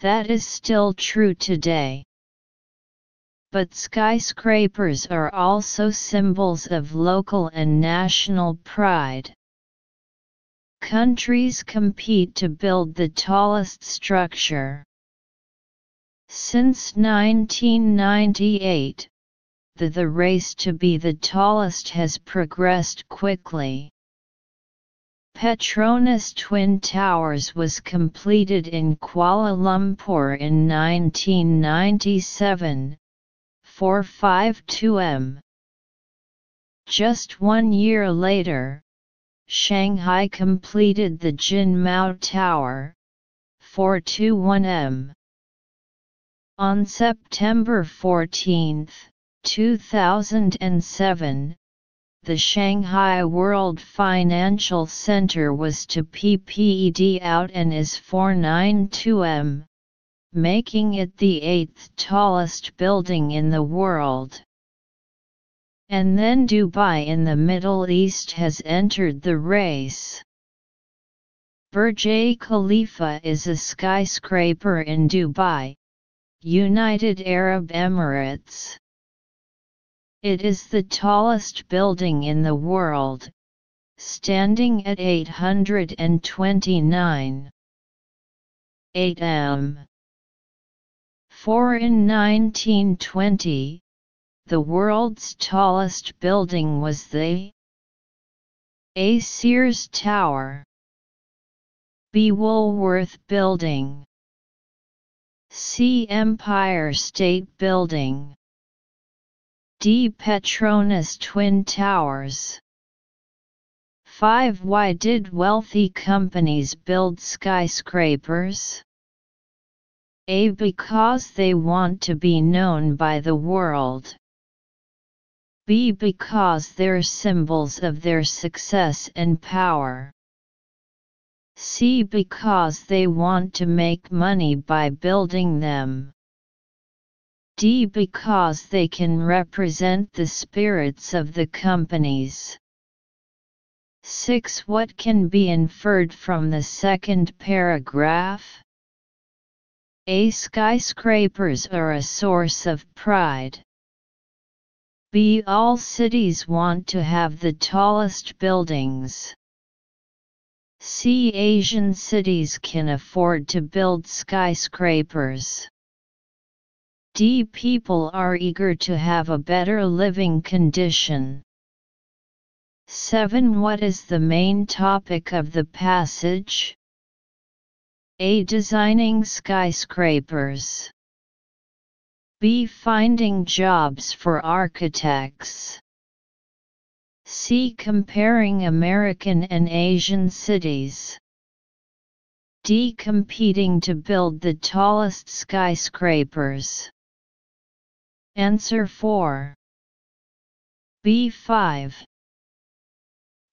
That is still true today. But skyscrapers are also symbols of local and national pride. Countries compete to build the tallest structure. Since 1998, the, the race to be the tallest has progressed quickly. Petronas Twin Towers was completed in Kuala Lumpur in 1997, 452 m. Just one year later, Shanghai completed the Jin Mao Tower, 421 m. On September 14, 2007, the Shanghai World Financial Center was to PPED out and is 492 m making it the eighth tallest building in the world. And then Dubai in the Middle East has entered the race. Burj Khalifa is a skyscraper in Dubai, United Arab Emirates. It is the tallest building in the world, standing at 829 8 m. For in 1920, the world's tallest building was the A. Sears Tower, B. Woolworth Building, C. Empire State Building, D. Petronas Twin Towers. 5. Why did wealthy companies build skyscrapers? A. Because they want to be known by the world. B. Because they're symbols of their success and power. C. Because they want to make money by building them. D. Because they can represent the spirits of the companies. 6. What can be inferred from the second paragraph? A. Skyscrapers are a source of pride. B. All cities want to have the tallest buildings. C. Asian cities can afford to build skyscrapers. D. People are eager to have a better living condition. 7. What is the main topic of the passage? A. Designing skyscrapers. B. Finding jobs for architects. C. Comparing American and Asian cities. D. Competing to build the tallest skyscrapers. Answer 4. B5.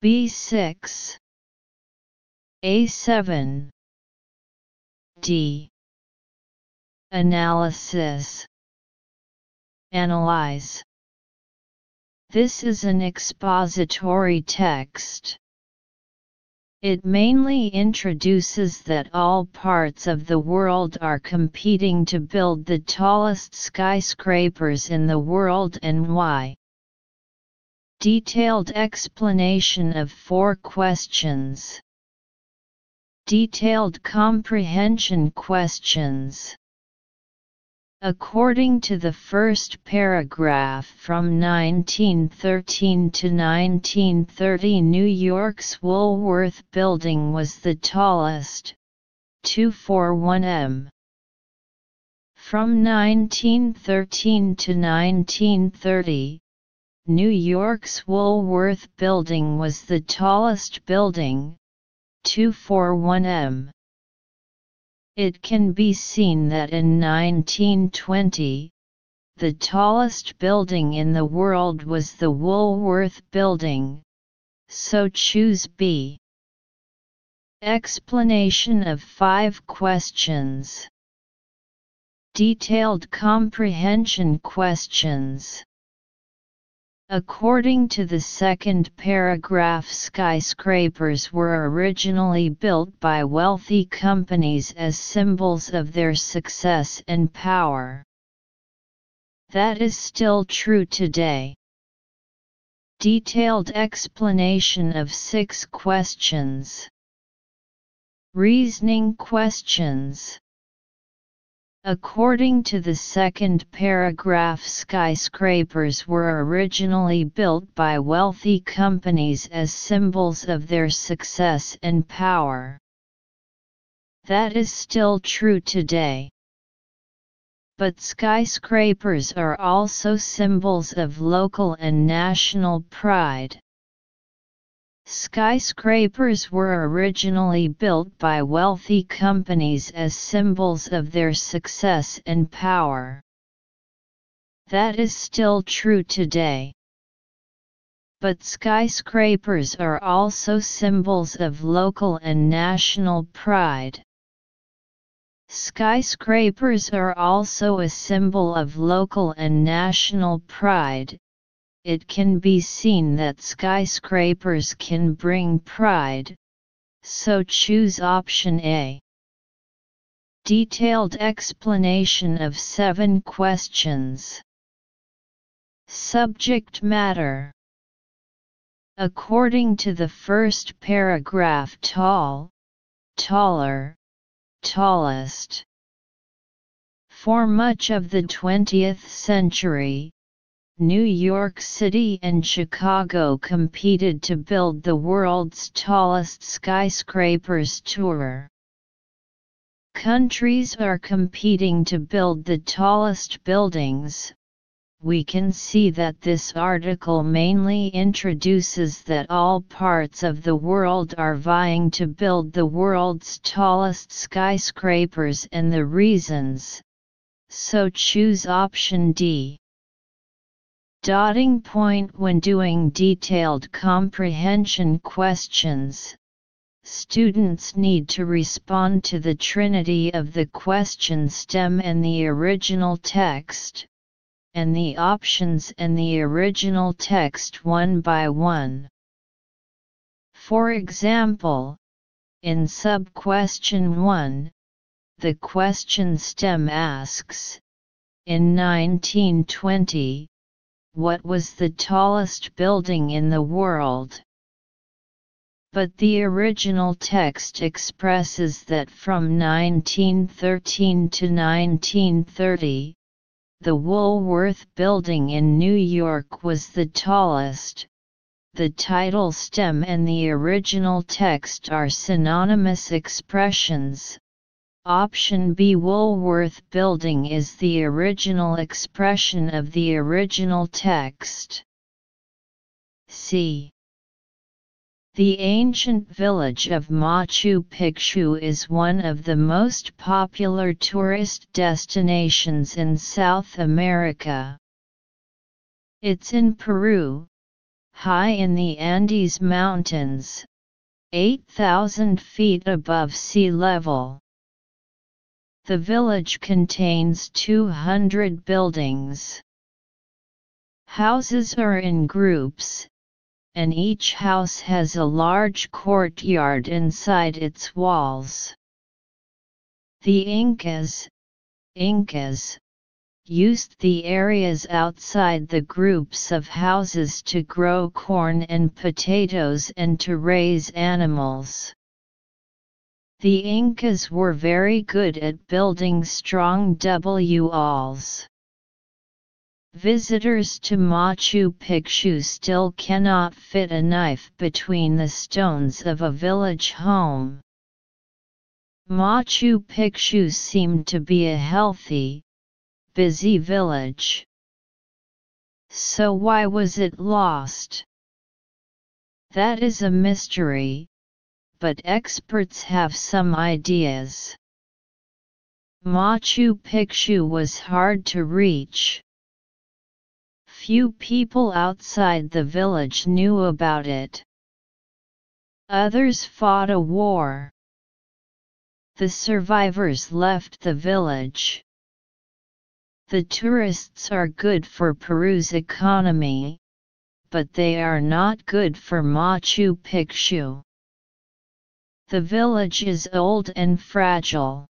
B6. A7. D. Analysis Analyze This is an expository text. It mainly introduces that all parts of the world are competing to build the tallest skyscrapers in the world and why. Detailed explanation of four questions. Detailed comprehension questions. According to the first paragraph from 1913 to 1930 New York's Woolworth Building was the tallest, 241 m. From 1913 to 1930, New York's Woolworth Building was the tallest building, 241 m. It can be seen that in 1920, the tallest building in the world was the Woolworth Building, so choose B. Explanation of five questions. Detailed comprehension questions. According to the second paragraph skyscrapers were originally built by wealthy companies as symbols of their success and power. That is still true today. Detailed explanation of six questions. Reasoning questions According to the second paragraph skyscrapers were originally built by wealthy companies as symbols of their success and power. That is still true today. But skyscrapers are also symbols of local and national pride. Skyscrapers were originally built by wealthy companies as symbols of their success and power. That is still true today. But skyscrapers are also symbols of local and national pride. Skyscrapers are also a symbol of local and national pride, it can be seen that skyscrapers can bring pride, so choose option A. Detailed explanation of seven questions. Subject matter According to the first paragraph tall, taller, tallest. For much of the 20th century, New York City and Chicago competed to build the world's tallest skyscrapers tour. Countries are competing to build the tallest buildings. We can see that this article mainly introduces that all parts of the world are vying to build the world's tallest skyscrapers and the reasons. So choose option D. Dotting point when doing detailed comprehension questions. Students need to respond to the trinity of the question stem and the original text, and the options and the original text one by one. For example, in sub-question 1, the question stem asks, in 1920, what was the tallest building in the world? But the original text expresses that from 1913 to 1930, the Woolworth Building in New York was the tallest. The title stem and the original text are synonymous expressions, Option B Woolworth Building is the original expression of the original text. C. The ancient village of Machu Picchu is one of the most popular tourist destinations in South America. It's in Peru, high in the Andes Mountains, 8,000 feet above sea level. The village contains 200 buildings. Houses are in groups, and each house has a large courtyard inside its walls. The Incas, Incas, used the areas outside the groups of houses to grow corn and potatoes and to raise animals. The Incas were very good at building strong walls. Visitors to Machu Picchu still cannot fit a knife between the stones of a village home. Machu Picchu seemed to be a healthy, busy village. So why was it lost? That is a mystery, but experts have some ideas. Machu Picchu was hard to reach. Few people outside the village knew about it. Others fought a war. The survivors left the village. The tourists are good for Peru's economy, but they are not good for Machu Picchu. The village is old and fragile.